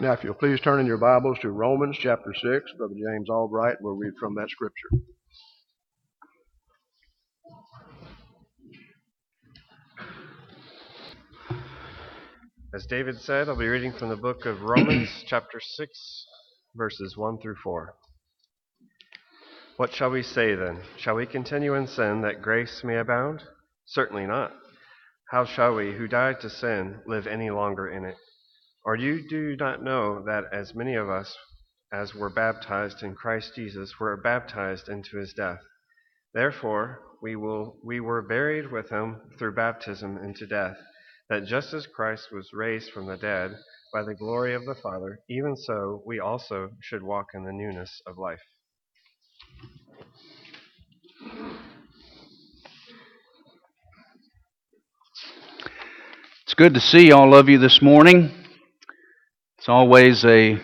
Now, if you'll please turn in your Bibles to Romans chapter 6, Brother James Albright will read from that scripture. As David said, I'll be reading from the book of Romans, chapter 6, verses 1 through 4. What shall we say then? Shall we continue in sin that grace may abound? Certainly not. How shall we, who died to sin, live any longer in it? Or you do not know that as many of us as were baptized in Christ Jesus were baptized into his death? Therefore, we, will, we were buried with him through baptism into death, that just as Christ was raised from the dead by the glory of the Father, even so we also should walk in the newness of life. It's good to see all of you this morning. It's always a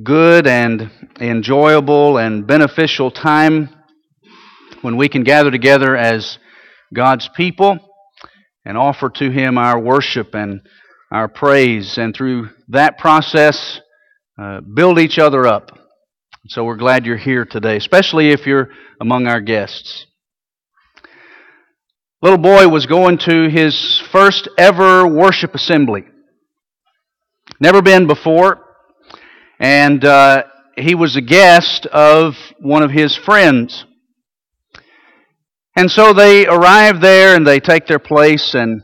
good and enjoyable and beneficial time when we can gather together as God's people and offer to Him our worship and our praise, and through that process, uh, build each other up. So we're glad you're here today, especially if you're among our guests. Little boy was going to his first ever worship assembly. Never been before. And uh, he was a guest of one of his friends. And so they arrive there and they take their place and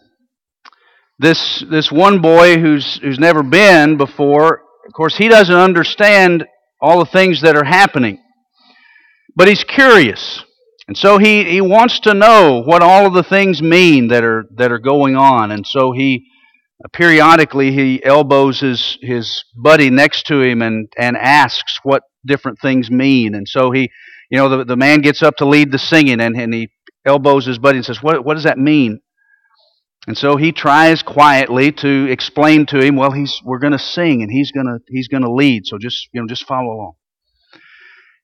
this this one boy who's who's never been before, of course he doesn't understand all the things that are happening. But he's curious. And so he, he wants to know what all of the things mean that are that are going on. And so he periodically he elbows his, his buddy next to him and, and asks what different things mean. And so he, you know, the, the man gets up to lead the singing and, and he elbows his buddy and says, what, what does that mean? And so he tries quietly to explain to him, well, he's, we're going to sing and he's going to, he's going to lead. So just, you know, just follow along.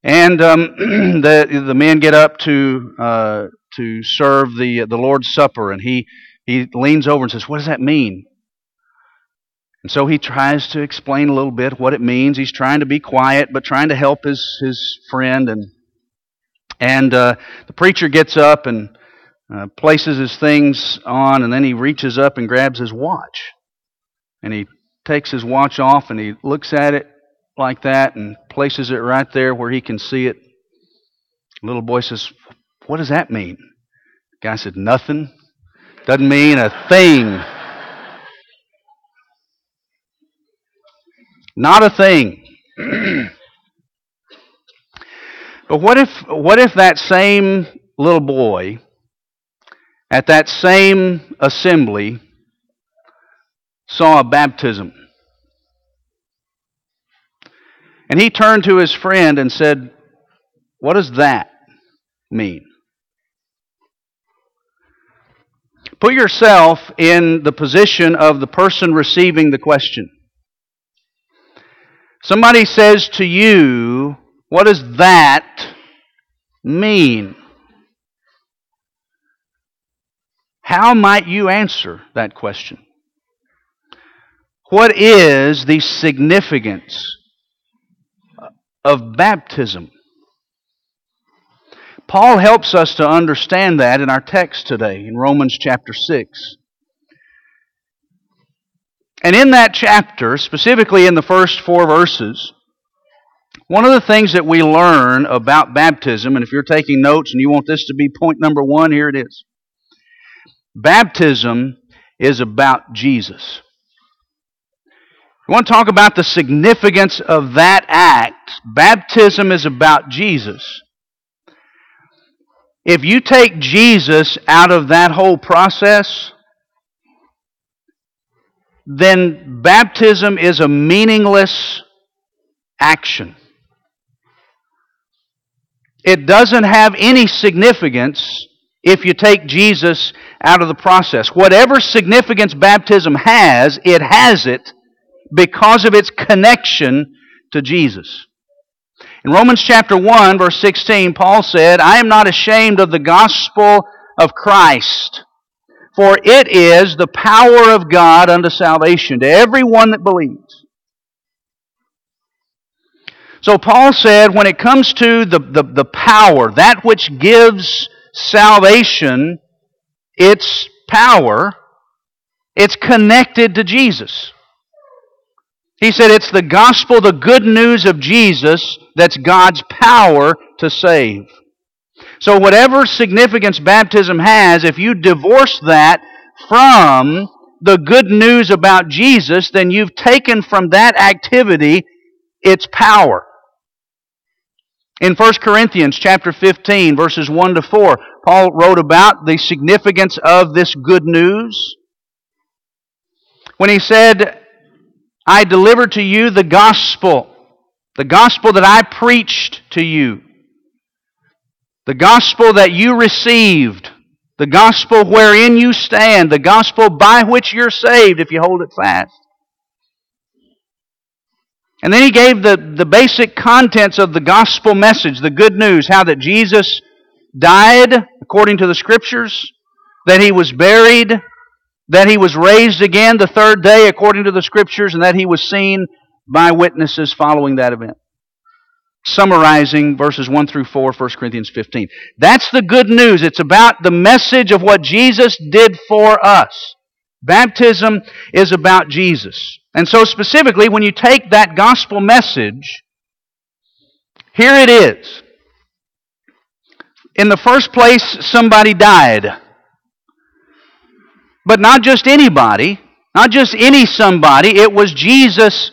And um, the the men get up to uh, to serve the the Lord's Supper, and he he leans over and says, "What does that mean?" And so he tries to explain a little bit what it means. He's trying to be quiet, but trying to help his, his friend. And, and uh, the preacher gets up and uh, places his things on, and then he reaches up and grabs his watch. And he takes his watch off and he looks at it like that and places it right there where he can see it. The little boy says, What does that mean? The guy said, Nothing. Doesn't mean a thing. Not a thing. but what if what if that same little boy at that same assembly saw a baptism? And he turned to his friend and said, What does that mean? Put yourself in the position of the person receiving the question. Somebody says to you, What does that mean? How might you answer that question? What is the significance of baptism? Paul helps us to understand that in our text today in Romans chapter 6. And in that chapter, specifically in the first four verses, one of the things that we learn about baptism, and if you're taking notes and you want this to be point number one, here it is. Baptism is about Jesus. We want to talk about the significance of that act. Baptism is about Jesus. If you take Jesus out of that whole process, then baptism is a meaningless action. It doesn't have any significance if you take Jesus out of the process. Whatever significance baptism has, it has it because of its connection to Jesus. In Romans chapter 1, verse 16, Paul said, I am not ashamed of the gospel of Christ for it is the power of God unto salvation to everyone that believes. So Paul said when it comes to the, the, the power, that which gives salvation its power, it's connected to Jesus. He said it's the gospel, the good news of Jesus, that's God's power to save. So, whatever significance baptism has, if you divorce that from the good news about Jesus, then you've taken from that activity its power. In 1 Corinthians chapter 15 verses 1 to 4, Paul wrote about the significance of this good news. When he said, I delivered to you the gospel, the gospel that I preached to you, the gospel that you received, the gospel wherein you stand, the gospel by which you're saved if you hold it fast. And then he gave the, the basic contents of the gospel message, the good news, how that Jesus died according to the scriptures, that he was buried, that he was raised again the third day according to the scriptures, and that he was seen by witnesses following that event. Summarizing verses 1 through 4, 1 Corinthians 15. That's the good news. It's about the message of what Jesus did for us. Baptism is about Jesus. And so, specifically, when you take that gospel message, here it is. In the first place, somebody died. But not just anybody, not just any somebody, it was Jesus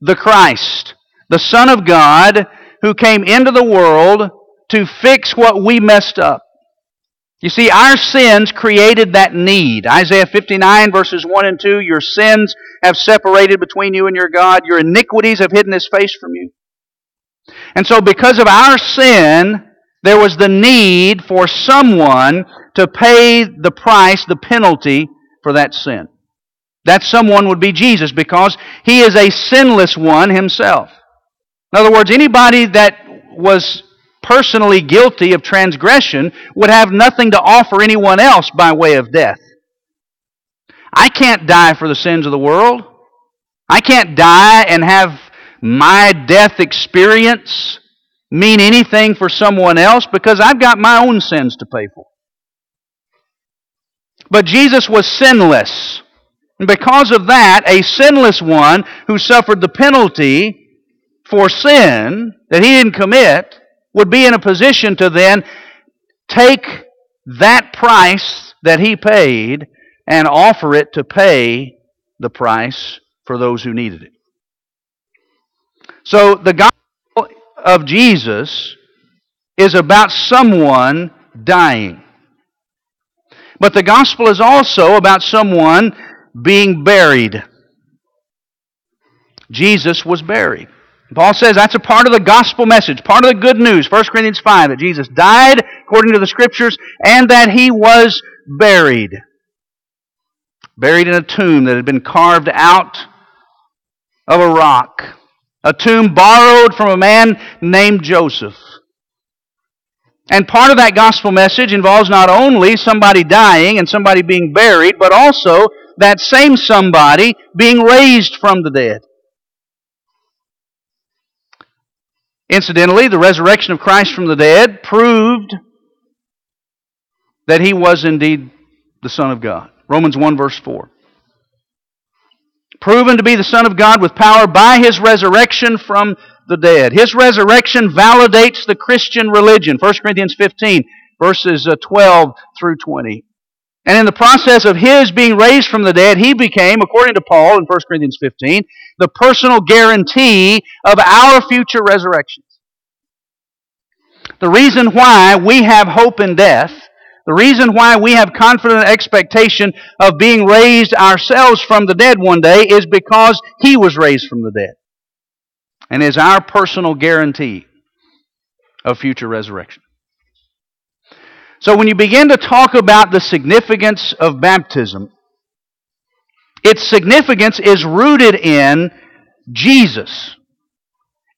the Christ, the Son of God, who came into the world to fix what we messed up. You see, our sins created that need. Isaiah 59 verses 1 and 2, your sins have separated between you and your God. Your iniquities have hidden his face from you. And so because of our sin, there was the need for someone to pay the price, the penalty for that sin. That someone would be Jesus because he is a sinless one himself. In other words, anybody that was personally guilty of transgression would have nothing to offer anyone else by way of death. I can't die for the sins of the world. I can't die and have my death experience mean anything for someone else because I've got my own sins to pay for. But Jesus was sinless. And because of that, a sinless one who suffered the penalty for sin that he didn't commit would be in a position to then take that price that he paid and offer it to pay the price for those who needed it. So the gospel of Jesus is about someone dying. But the gospel is also about someone being buried. Jesus was buried. Paul says that's a part of the gospel message, part of the good news, 1 Corinthians 5, that Jesus died according to the scriptures and that he was buried. Buried in a tomb that had been carved out of a rock. A tomb borrowed from a man named Joseph. And part of that gospel message involves not only somebody dying and somebody being buried, but also that same somebody being raised from the dead. Incidentally, the resurrection of Christ from the dead proved that he was indeed the Son of God. Romans 1, verse 4. Proven to be the Son of God with power by his resurrection from the dead. His resurrection validates the Christian religion. 1 Corinthians 15, verses uh, 12 through 20. And in the process of his being raised from the dead, he became, according to Paul in 1 Corinthians 15, the personal guarantee of our future resurrections. The reason why we have hope in death, the reason why we have confident expectation of being raised ourselves from the dead one day is because he was raised from the dead and is our personal guarantee of future resurrection. So when you begin to talk about the significance of baptism, its significance is rooted in Jesus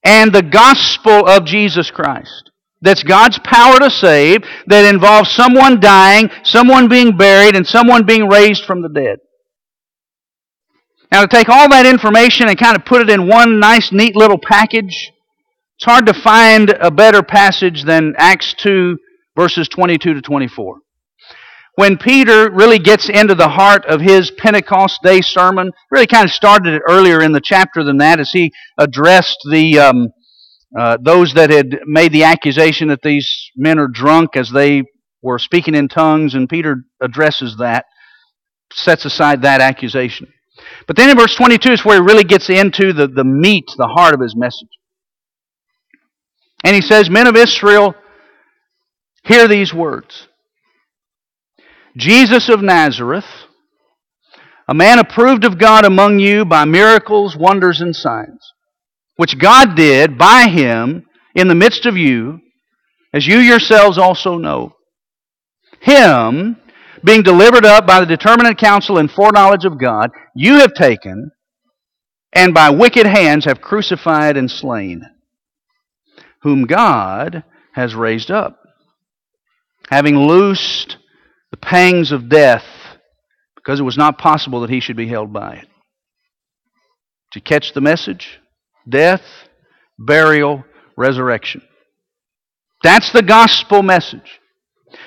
and the gospel of Jesus Christ. That's God's power to save, that involves someone dying, someone being buried, and someone being raised from the dead. Now, to take all that information and kind of put it in one nice, neat little package, It's hard to find a better passage than Acts 2, verses 22 to 24. When Peter really gets into the heart of his Pentecost Day sermon, really kind of started it earlier in the chapter than that as he addressed the um, uh, those that had made the accusation that these men are drunk as they were speaking in tongues, and Peter addresses that, sets aside that accusation. But then in verse 22 is where he really gets into the, the meat, the heart of his message. And he says, Men of Israel, hear these words. Jesus of Nazareth, a man approved of God among you by miracles, wonders, and signs, which God did by him in the midst of you, as you yourselves also know. Him, being delivered up by the determinate counsel and foreknowledge of God, you have taken, and by wicked hands have crucified and slain, whom God has raised up, having loosed the pangs of death, because it was not possible that he should be held by it. You catch the message? Death, burial, resurrection. That's the gospel message.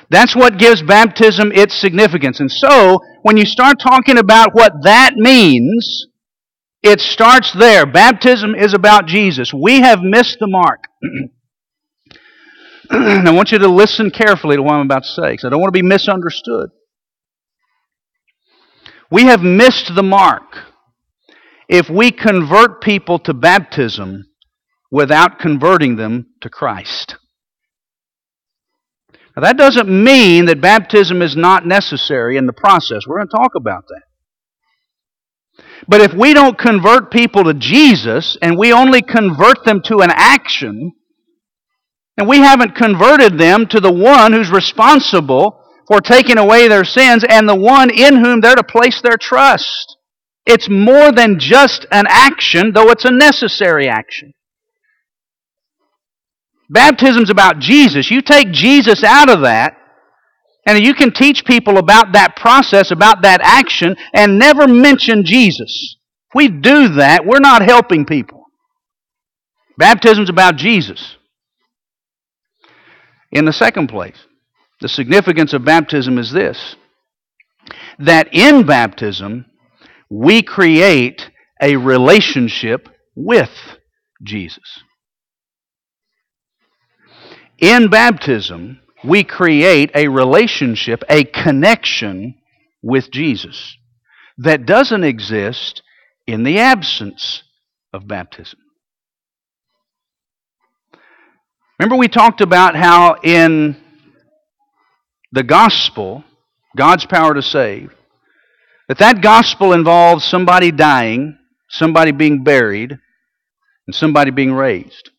That's what gives baptism its significance. And so, when you start talking about what that means, it starts there. Baptism is about Jesus. We have missed the mark. I want you to listen carefully to what I'm about to say, because I don't want to be misunderstood. We have missed the mark if we convert people to baptism without converting them to Christ. Now, that doesn't mean that baptism is not necessary in the process. We're going to talk about that. But if we don't convert people to Jesus and we only convert them to an action, and we haven't converted them to the one who's responsible for taking away their sins and the one in whom they're to place their trust. It's more than just an action, though it's a necessary action. Baptism's about Jesus. You take Jesus out of that, and you can teach people about that process, about that action, and never mention Jesus. If we do that, we're not helping people. Baptism's about Jesus. In the second place, the significance of baptism is this that in baptism, we create a relationship with Jesus. In baptism, we create a relationship, a connection with Jesus that doesn't exist in the absence of baptism. Remember, we talked about how in the gospel, God's power to save, that that gospel involves somebody dying, somebody being buried, and somebody being raised.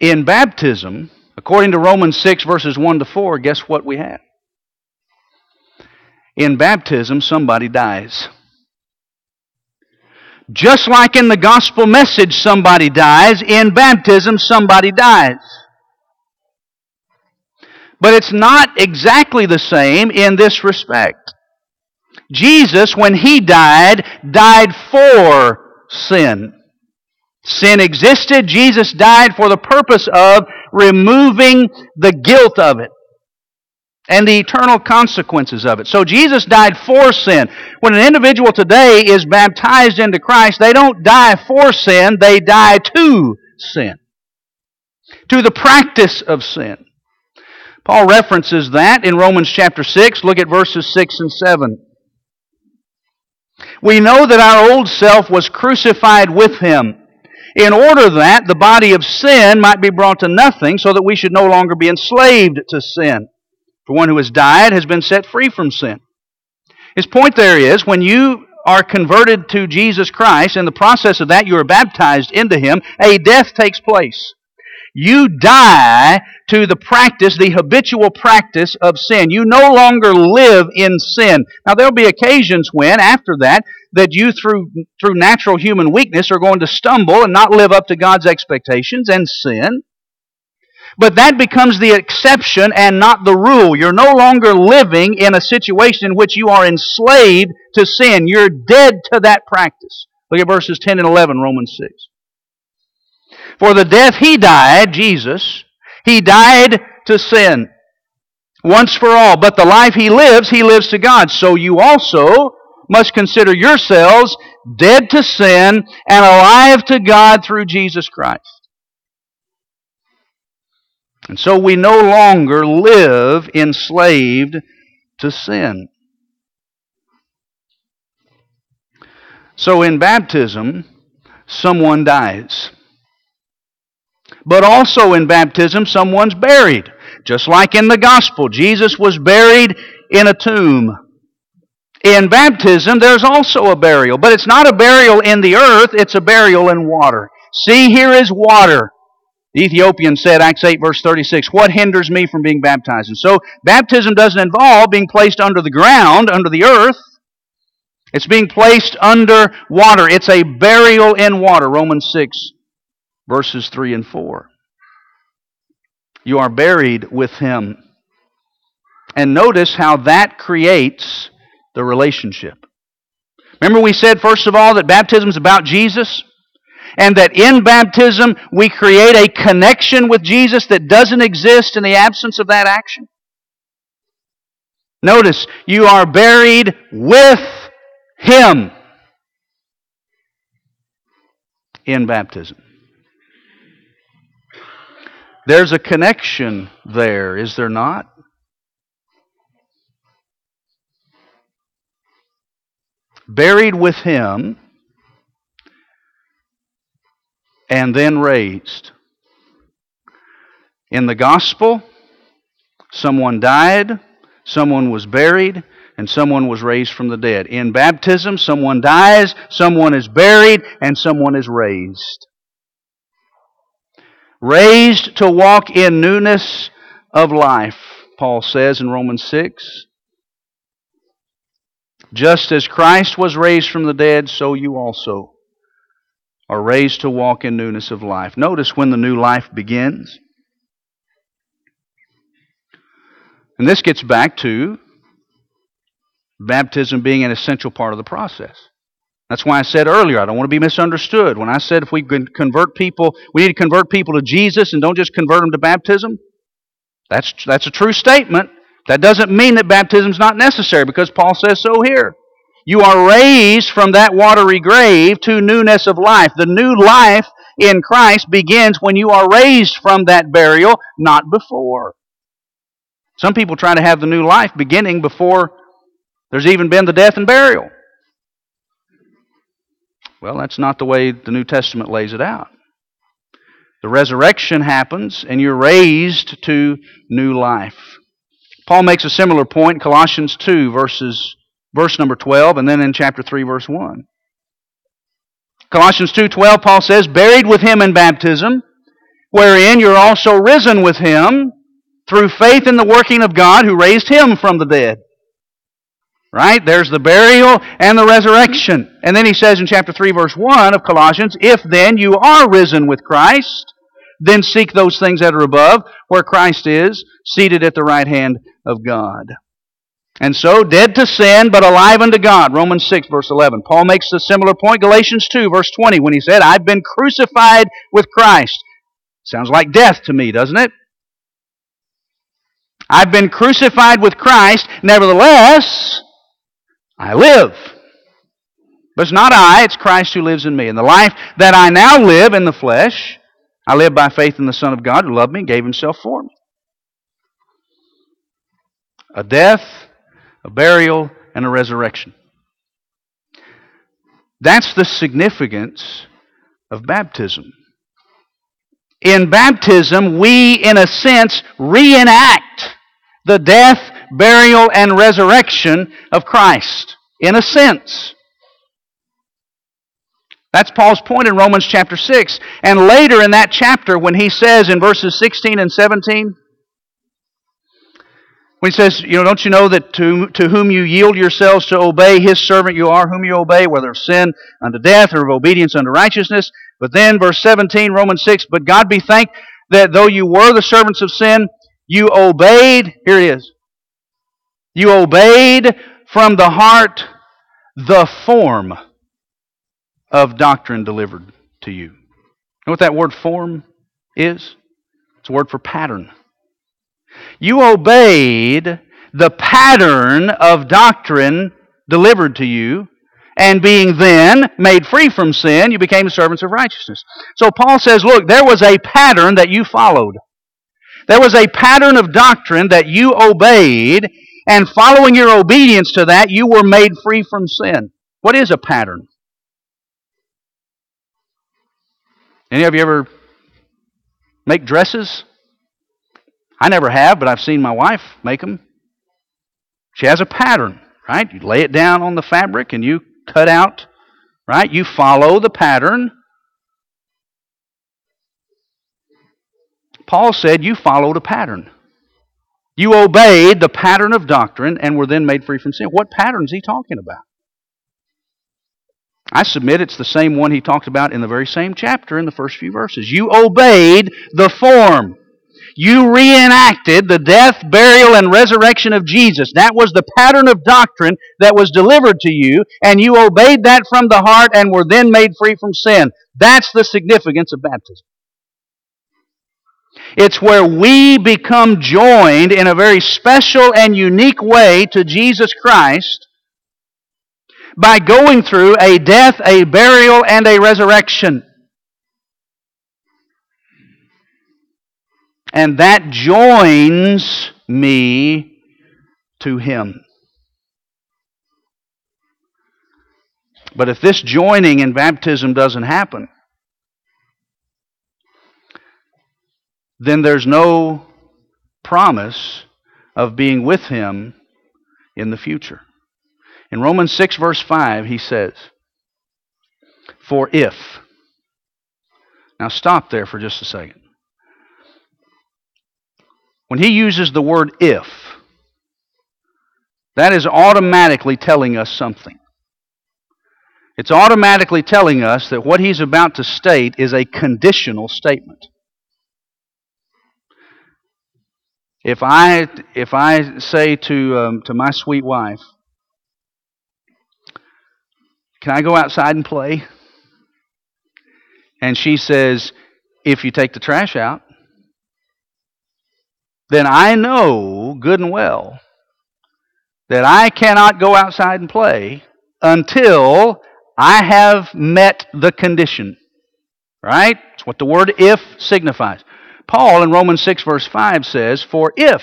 In baptism, according to Romans 6, verses 1 to 4, guess what we have? In baptism, somebody dies. Just like in the gospel message, somebody dies, in baptism, somebody dies. But it's not exactly the same in this respect. Jesus, when he died, died for sin. Sin existed. Jesus died for the purpose of removing the guilt of it and the eternal consequences of it. So Jesus died for sin. When an individual today is baptized into Christ, they don't die for sin, they die to sin, to the practice of sin. Paul references that in Romans chapter 6. Look at verses 6 and 7. We know that our old self was crucified with him in order that the body of sin might be brought to nothing, so that we should no longer be enslaved to sin. For one who has died has been set free from sin. His point there is when you are converted to Jesus Christ, in the process of that, you are baptized into Him, a death takes place. You die to the practice, the habitual practice of sin. You no longer live in sin. Now, there'll be occasions when, after that, that you, through, through natural human weakness, are going to stumble and not live up to God's expectations and sin. But that becomes the exception and not the rule. You're no longer living in a situation in which you are enslaved to sin. You're dead to that practice. Look at verses 10 and 11, Romans 6. For the death he died, Jesus, he died to sin once for all. But the life he lives, he lives to God. So you also must consider yourselves dead to sin and alive to God through Jesus Christ. And so we no longer live enslaved to sin. So in baptism, someone dies. But also in baptism, someone's buried. Just like in the gospel, Jesus was buried in a tomb. In baptism, there's also a burial, but it's not a burial in the earth, it's a burial in water. See, here is water. The Ethiopian said, Acts 8, verse 36, What hinders me from being baptized? And so, baptism doesn't involve being placed under the ground, under the earth. It's being placed under water. It's a burial in water. Romans 6, verses 3 and 4. You are buried with Him. And notice how that creates the relationship. Remember, we said, first of all, that baptism is about Jesus? And that in baptism we create a connection with Jesus that doesn't exist in the absence of that action? Notice, you are buried with Him in baptism. There's a connection there, is there not? buried with him, and then raised. In the gospel, someone died, someone was buried, and someone was raised from the dead. In baptism, someone dies, someone is buried, and someone is raised. Raised to walk in newness of life, Paul says in Romans 6. Just as Christ was raised from the dead, so you also are raised to walk in newness of life. Notice when the new life begins. And this gets back to baptism being an essential part of the process. That's why I said earlier, I don't want to be misunderstood. When I said if we convert people, we need to convert people to Jesus and don't just convert them to baptism. That's, that's a true statement. That doesn't mean that baptism is not necessary because Paul says so here. You are raised from that watery grave to newness of life. The new life in Christ begins when you are raised from that burial, not before. Some people try to have the new life beginning before there's even been the death and burial. Well, that's not the way the New Testament lays it out. The resurrection happens and you're raised to new life. Paul makes a similar point in Colossians 2, verses, verse number 12, and then in chapter 3, verse 1. Colossians 2:12 Paul says, "Buried with him in baptism, wherein you're also risen with him through faith in the working of God who raised him from the dead." Right? There's the burial and the resurrection. And then he says in chapter 3 verse 1 of Colossians, "If then you are risen with Christ, then seek those things that are above, where Christ is, seated at the right hand of God. And so, dead to sin, but alive unto God. Romans 6, verse 11. Paul makes a similar point, Galatians 2, verse 20, when he said, I've been crucified with Christ. Sounds like death to me, doesn't it? I've been crucified with Christ, nevertheless, I live. But it's not I, it's Christ who lives in me. And the life that I now live in the flesh, I live by faith in the Son of God who loved me and gave himself for me. A death, a burial, and a resurrection. That's the significance of baptism. In baptism, we, in a sense, reenact the death, burial, and resurrection of Christ. In a sense. That's Paul's point in Romans chapter 6. And later in that chapter, when he says in verses 16 and 17, when he says, you know, don't you know that to, to whom you yield yourselves to obey, his servant you are, whom you obey, whether of sin unto death or of obedience unto righteousness. But then, verse 17, Romans 6, but God be thanked that though you were the servants of sin, you obeyed, here it is, you obeyed from the heart the form of doctrine delivered to you. know what that word form is? It's a word for pattern. You obeyed the pattern of doctrine delivered to you, and being then made free from sin, you became servants of righteousness. So Paul says, look, there was a pattern that you followed. There was a pattern of doctrine that you obeyed, and following your obedience to that, you were made free from sin. What is a pattern? Any of you ever make dresses? I never have, but I've seen my wife make them. She has a pattern, right? You lay it down on the fabric and you cut out, right? You follow the pattern. Paul said you followed a pattern. You obeyed the pattern of doctrine and were then made free from sin. What pattern is he talking about? I submit it's the same one he talked about in the very same chapter in the first few verses. You obeyed the form. You reenacted the death, burial, and resurrection of Jesus. That was the pattern of doctrine that was delivered to you, and you obeyed that from the heart and were then made free from sin. That's the significance of baptism. It's where we become joined in a very special and unique way to Jesus Christ by going through a death, a burial, and a resurrection. And that joins me to Him. But if this joining in baptism doesn't happen, then there's no promise of being with Him in the future. In Romans 6, verse 5, he says, For if. Now stop there for just a second. When he uses the word if, that is automatically telling us something. It's automatically telling us that what he's about to state is a conditional statement. If I, if I say to, um, to my sweet wife, Can I go outside and play? And she says, If you take the trash out, then I know good and well that I cannot go outside and play until I have met the condition. Right? It's what the word if signifies. Paul in Romans 6, verse 5 says, For if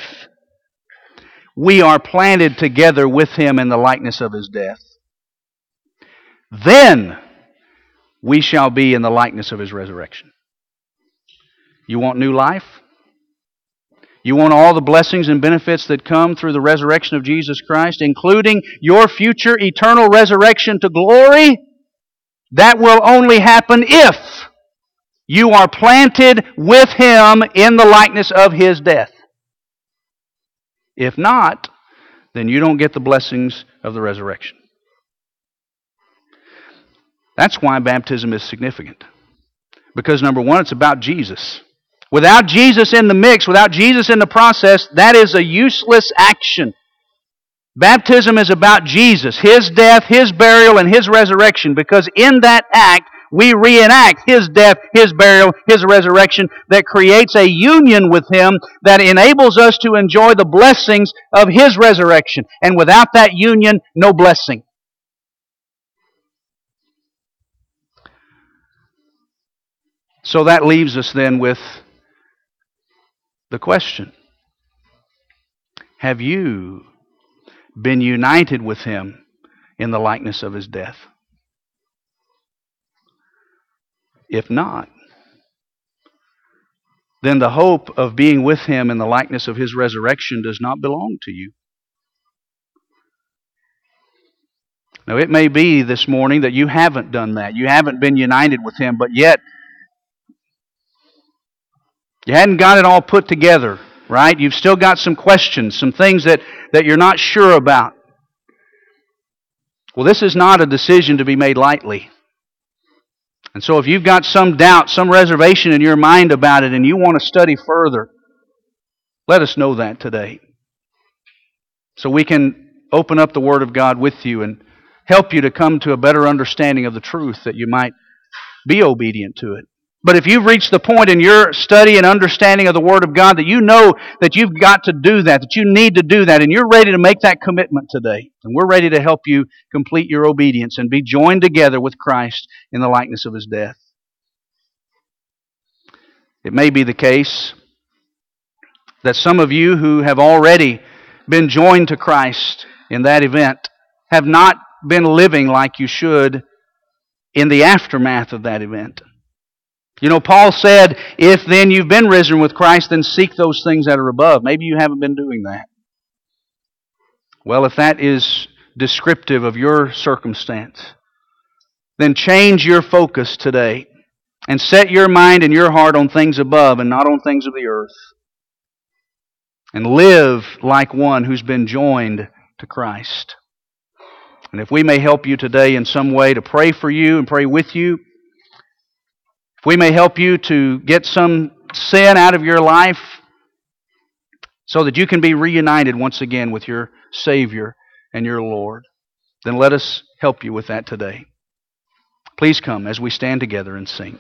we are planted together with him in the likeness of his death, then we shall be in the likeness of his resurrection. You want new life? You want all the blessings and benefits that come through the resurrection of Jesus Christ, including your future eternal resurrection to glory? That will only happen if you are planted with Him in the likeness of His death. If not, then you don't get the blessings of the resurrection. That's why baptism is significant. Because, number one, it's about Jesus. Without Jesus in the mix, without Jesus in the process, that is a useless action. Baptism is about Jesus, His death, His burial, and His resurrection, because in that act, we reenact His death, His burial, His resurrection that creates a union with Him that enables us to enjoy the blessings of His resurrection. And without that union, no blessing. So that leaves us then with the question Have you been united with him in the likeness of his death? If not, then the hope of being with him in the likeness of his resurrection does not belong to you. Now, it may be this morning that you haven't done that. You haven't been united with him, but yet you hadn't got it all put together, right? You've still got some questions, some things that, that you're not sure about. Well, this is not a decision to be made lightly. And so if you've got some doubt, some reservation in your mind about it, and you want to study further, let us know that today. So we can open up the Word of God with you and help you to come to a better understanding of the truth that you might be obedient to it But if you've reached the point in your study and understanding of the Word of God that you know that you've got to do that, that you need to do that, and you're ready to make that commitment today, and we're ready to help you complete your obedience and be joined together with Christ in the likeness of His death. It may be the case that some of you who have already been joined to Christ in that event have not been living like you should in the aftermath of that event. You know, Paul said, if then you've been risen with Christ, then seek those things that are above. Maybe you haven't been doing that. Well, if that is descriptive of your circumstance, then change your focus today and set your mind and your heart on things above and not on things of the earth. And live like one who's been joined to Christ. And if we may help you today in some way to pray for you and pray with you, if we may help you to get some sin out of your life so that you can be reunited once again with your Savior and your Lord, then let us help you with that today. Please come as we stand together and sing.